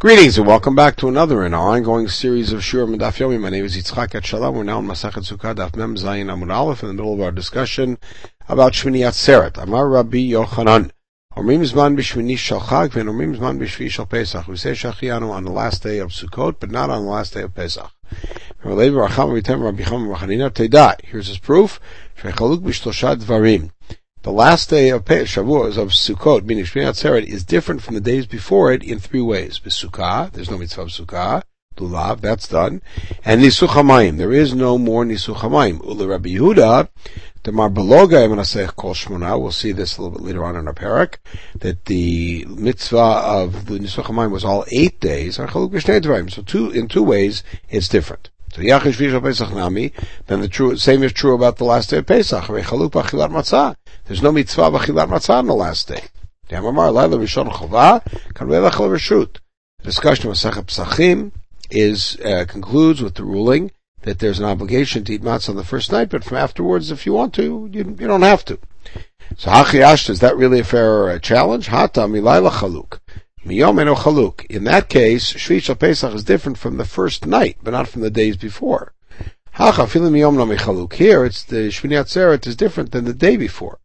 Greetings and welcome back to another in our ongoing series of Shur Daf Yomi. My name is Yitzchak Etshalom. We're now in Masachet Sukkah Daf Mem Zayin Amud Aleph in the middle of our discussion about Shmini Atzeret. Amar Rabbi Yochanan. Omrim Zman b'Shmini Shal Chag and Omrim Zman b'Shvi Shal Pesach. We say Shachianu on the last day of Sukkot, but not on the last day of Pesach. Here's his proof. Shechaluk b'Shlosha Dvarim. The last day of Shavuot of Sukkot, meaning Shmini Atzeret, is different from the days before it in three ways. B'Sukkah, there's no mitzvah of Sukkah. Lulav, that's done. And Nisuch HaMayim, there is no more Nisuch HaMayim. Ule Rabbi Yehuda, the Marbeloga Emanasech Kol Shmona, we'll see this a little bit later on in our parak, that the mitzvah of the Nisuch HaMayim was all eight days, so two, in two ways, it's different. So Yachish Pesach Nami, then the true, same is true about the last day of Pesach. Chaluk Bachilat Matzah. There's no mitzvah Bachilat Matzah on the last day. Yamamar Laila Rishon Chovah, Kanvei Lachal Rishut. The discussion of Masechet Pesachim is, uh, concludes with the ruling that there's an obligation to eat matzah on the first night, but from afterwards, if you want to, you, you don't have to. So Hachi is that really a fair uh, challenge? Hata Milaila Chaluk. Chaluk. In that case, Shvi Pesach is different from the first night, but not from the days before. Hacha filim miyom no. Here, it's the Shmini Atzeret is different than the day before.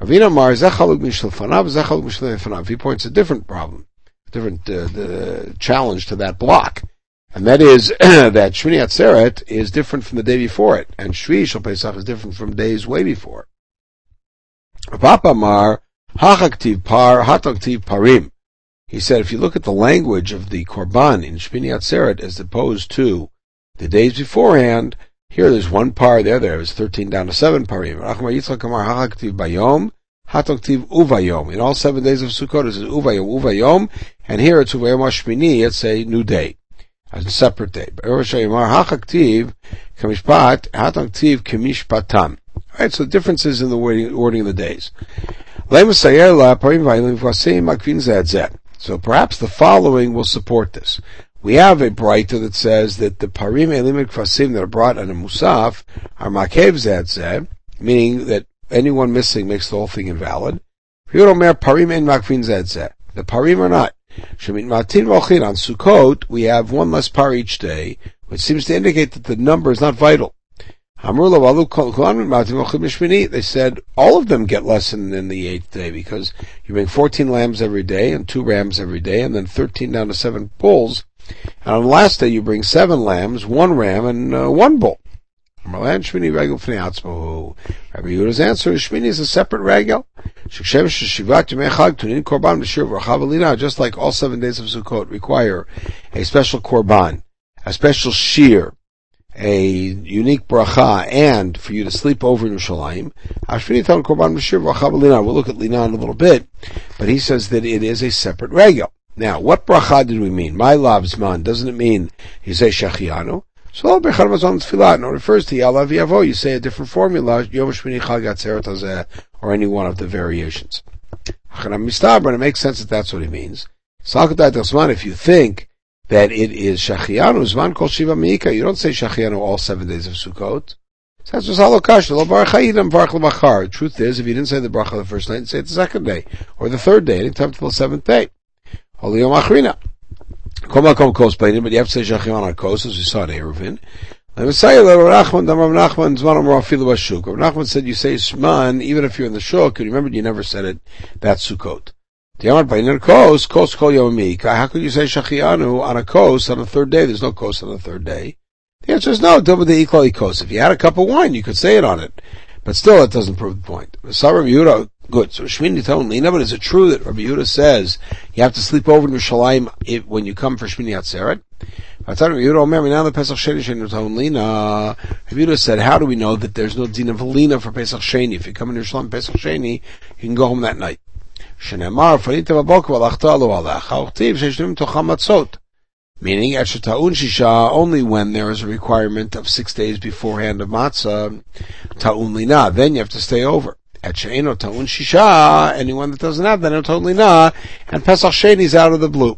Ravina Mar zechaluk mishlefanav zechaluk mishlefanav. He points a different problem, a different uh, challenge to that block. And that is that Shmini Atzeret is different from the day before it, and Shvi Shal Pesach is different from days way before. Papa Mar Hachaktiv Par Hataktiv Parim. He said, if you look at the language of the Korban in Shmini Atzeret as opposed to the days beforehand, here there's one par there, there is 13 down to 7 parim. bayom, uvayom. In all seven days of Sukkot, it says uvayom, uvayom, and here it's uvayom Shmini, it's a new day, a separate day. Right, so the differences in the wording, wording of the days. So perhaps the following will support this. We have a brighter that says that the parim elim kvasim that are brought on a musaf are makev zed meaning that anyone missing makes the whole thing invalid. parim en makvin zed The parim are not. Shemit matin v'ochin on Sukkot we have one less par each day, which seems to indicate that the number is not vital. They said all of them get less in the eighth day because you bring 14 lambs every day and two rams every day and then 13 down to seven bulls. And on the last day you bring seven lambs, one ram, and uh, one bull. Rabbi Yehuda's answer is Shmini is a separate regel. Just like all seven days of Sukkot require a special korban, a special shear, a unique bracha and for you to sleep over in Yerushalayim. We'll look at Lina in a little bit, but he says that it is a separate regel. Now, what bracha did we mean? My love's man, doesn't it mean you say Shachianu? So tefillah. No, it refers to Yalav Yavo. You say a different formula, Yom Shmini Chag or any one of the variations. And it makes sense that that's what he means. If you think that it is Shachianu, Zman Kol Shiva Mika. You don't say Shachianu all seven days of Sukkot. That's just halokash. Lo barach The truth is, if you didn't say the bracha the first night, you say it the second day or the third day, anytime till the seventh day. Holy Yom Achrina. Kol makom kos but you have to say Shachianu on kos, as we saw in Eruvin. Rav Nachman said you say Shman even if you're in the shuk, and remember you never said it, that's Sukkot. How could you say Shachianu on a kos on the third day? There's no kos on the third day. The answer is no, double the equally kos. If you had a cup of wine, you could say it on it. But still, it doesn't prove the point. Rabbi Yehuda, Good. So Shmini told me, but is it true that Rabbi Yehuda says you have to sleep over in Yerushalayim when you come for Shmini Atzeret? I thought Rabbi Yehuda remember now the Pesach Sheni Sheni Ton Rabbi Yehuda said, how do we know that there's no din of Lina for Pesach Sheni? If you come in Yerushalayim Pesach Sheni, you can go home that night. Shenamar Farita Meaning, Shisha, only when there is a requirement of six days beforehand of matzah, Ta'un Then you have to stay over. At ta'un Shisha, anyone that doesn't have that, no ta'un lina, and Pesach Sheni is out of the blue.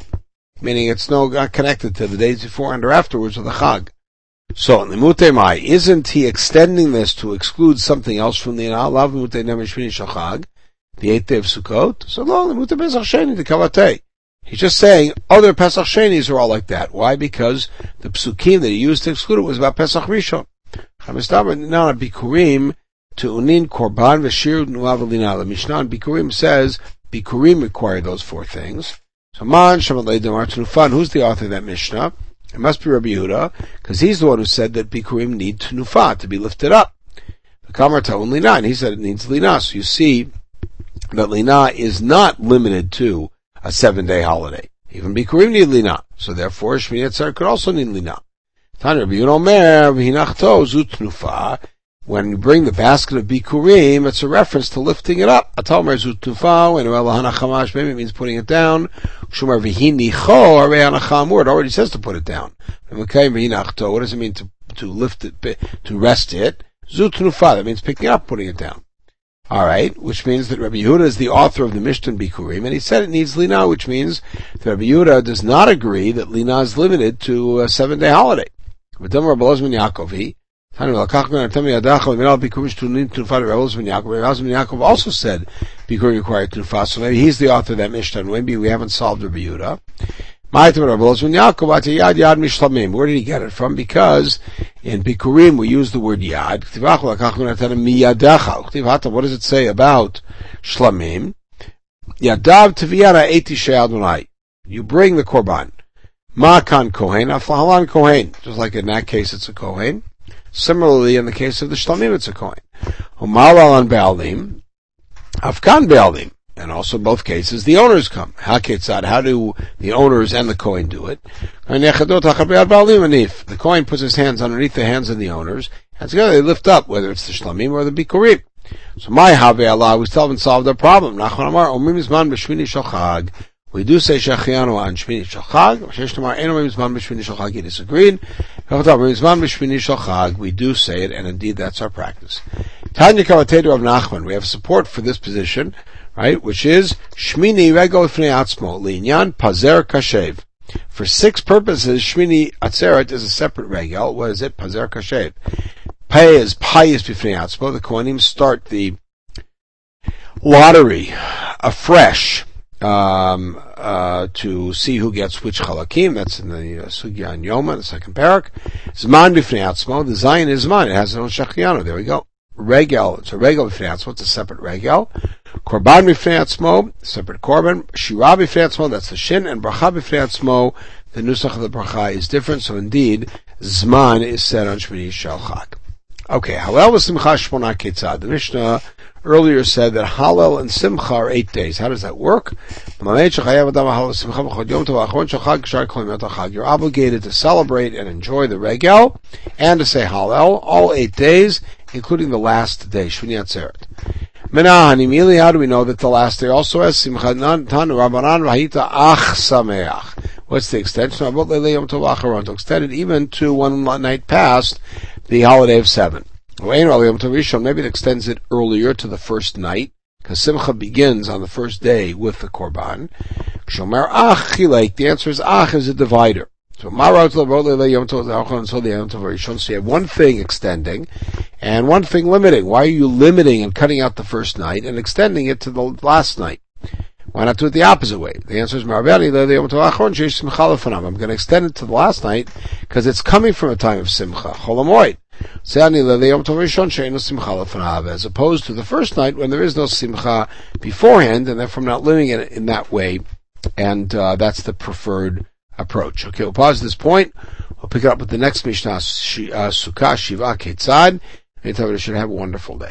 Meaning it's no not connected to the days beforehand or afterwards of the Chag. So, Limute Mai, isn't he extending this to exclude something else from the Alav Limute Nemeshvini Shachag? the eighth day of Sukkot, so lo, the Pesach Sheni, the Kavatei. He's just saying other Pesach Shenis are all like that. Why? Because the psukim that he used to exclude it was about Pesach Rishon. Now Bikurim to Unin Korban Veshir Nuavalina. The Mishnah Bikurim says Bikurim require those four things. So Man Shamalei Demar Tnufan, who's the author of that Mishnah? It must be Rabbi Yehuda, because he's the one who said that Bikurim need Tnufa, to be lifted up. The Kamar Ta'un Lina, and he said it needs Lina. So you see that Lina is not limited to a seven day holiday. Even Bikurim need Lina. So therefore, Shmini Atzer could also need Lina. Tanya Rabbi Yehuda Omer, V'hinachto Zutnufa, when you bring the basket of bikurim, it's a reference to lifting it up. Atomer zutufa, and chamash, maybe means putting it down. Shumar vihini cho, it already says to put it down. What does it mean to, to lift it, to rest it? Zutnufa, that means picking up, putting it down. Alright, which means that Rabbi Yehuda is the author of the Mishnah Bikurim, and he said it needs Lina, which means that Rabbi Yehuda does not agree that Lina is limited to a seven day holiday. But then Rabbi Yaakov, Yaakov also said Bikur required Tufa, so maybe he's the author of that Mishnah, maybe we haven't solved Rabbi Yehuda. Where did he get it from? Because in Bikurim we use the word yad. What does it say about shlamim? Yadav teviyana eti You bring the korban. Makan kohen, aflahalan kohen. Just like in that case it's a kohen. Similarly, in the case of the Shlamim, it's a kohen. Umalal on Baaldim, Afkan Baaldim. And also both cases, the owners come. How How do the owners and the kohen do it? The kohen puts his hands underneath the hands of the owners, and together they lift up, whether it's the shlamim or the bikurim. So my have Allah, we still haven't solved the problem. We do say Shachianu on Shmini Shachag. Shesh Tamar. We do say it, and indeed that's our practice. Tanya Kavatedu of Nachman. We have support for this position, right? Which is Shmini Rego Atzmo Linyan Pazer Kashev. For six purposes, Shmini Atzeret is a separate regel. What is it? Pazer Kashev. Pay is pious b'fnei atzmo. The Kohanim start the lottery afresh um, uh, to see who gets which chalakim. That's in the uh, Sugya and Yoma, the second parak. Zman b'fnei. The Zion is Zman. It has its own shachianu. There we go. Regel. It's a regel b'fnei atzmo. It's a separate regel. Korban b'fnei atzmo. Separate korban. Shira b'fnei atzmo. That's the shin. And bracha b'fnei atzmo. The nusach of the bracha is different. So indeed, Zman is said on Shmini Shalchak. Okay. However, Simcha Shmona Ketzad. The Mishnah earlier said that Hallel and Simcha are eight days. How does that work? You're obligated to celebrate and enjoy the Regel and to say Hallel all eight days, including the last day, Shmini Atzeret. How do we know that the last day also has Simcha? What's the extension? To extend it even to one night past the holiday of seven. Maybe it extends it earlier to the first night, because Simcha begins on the first day with the Korban. The answer is Ach is a divider. So so you have one thing extending and one thing limiting. Why are you limiting and cutting out the first night and extending it to the last night? Why not do it the opposite way? The answer is I'm going to extend it to the last night because it's coming from a time of Simcha. Cholamoid. As opposed to the first night when there is no simcha beforehand, and therefore not living in, in that way, and uh, that's the preferred approach. Okay, we'll pause at this point. We'll pick it up with the next Mishnah, uh, Sukkah Shiva Ketzad. should have a wonderful day.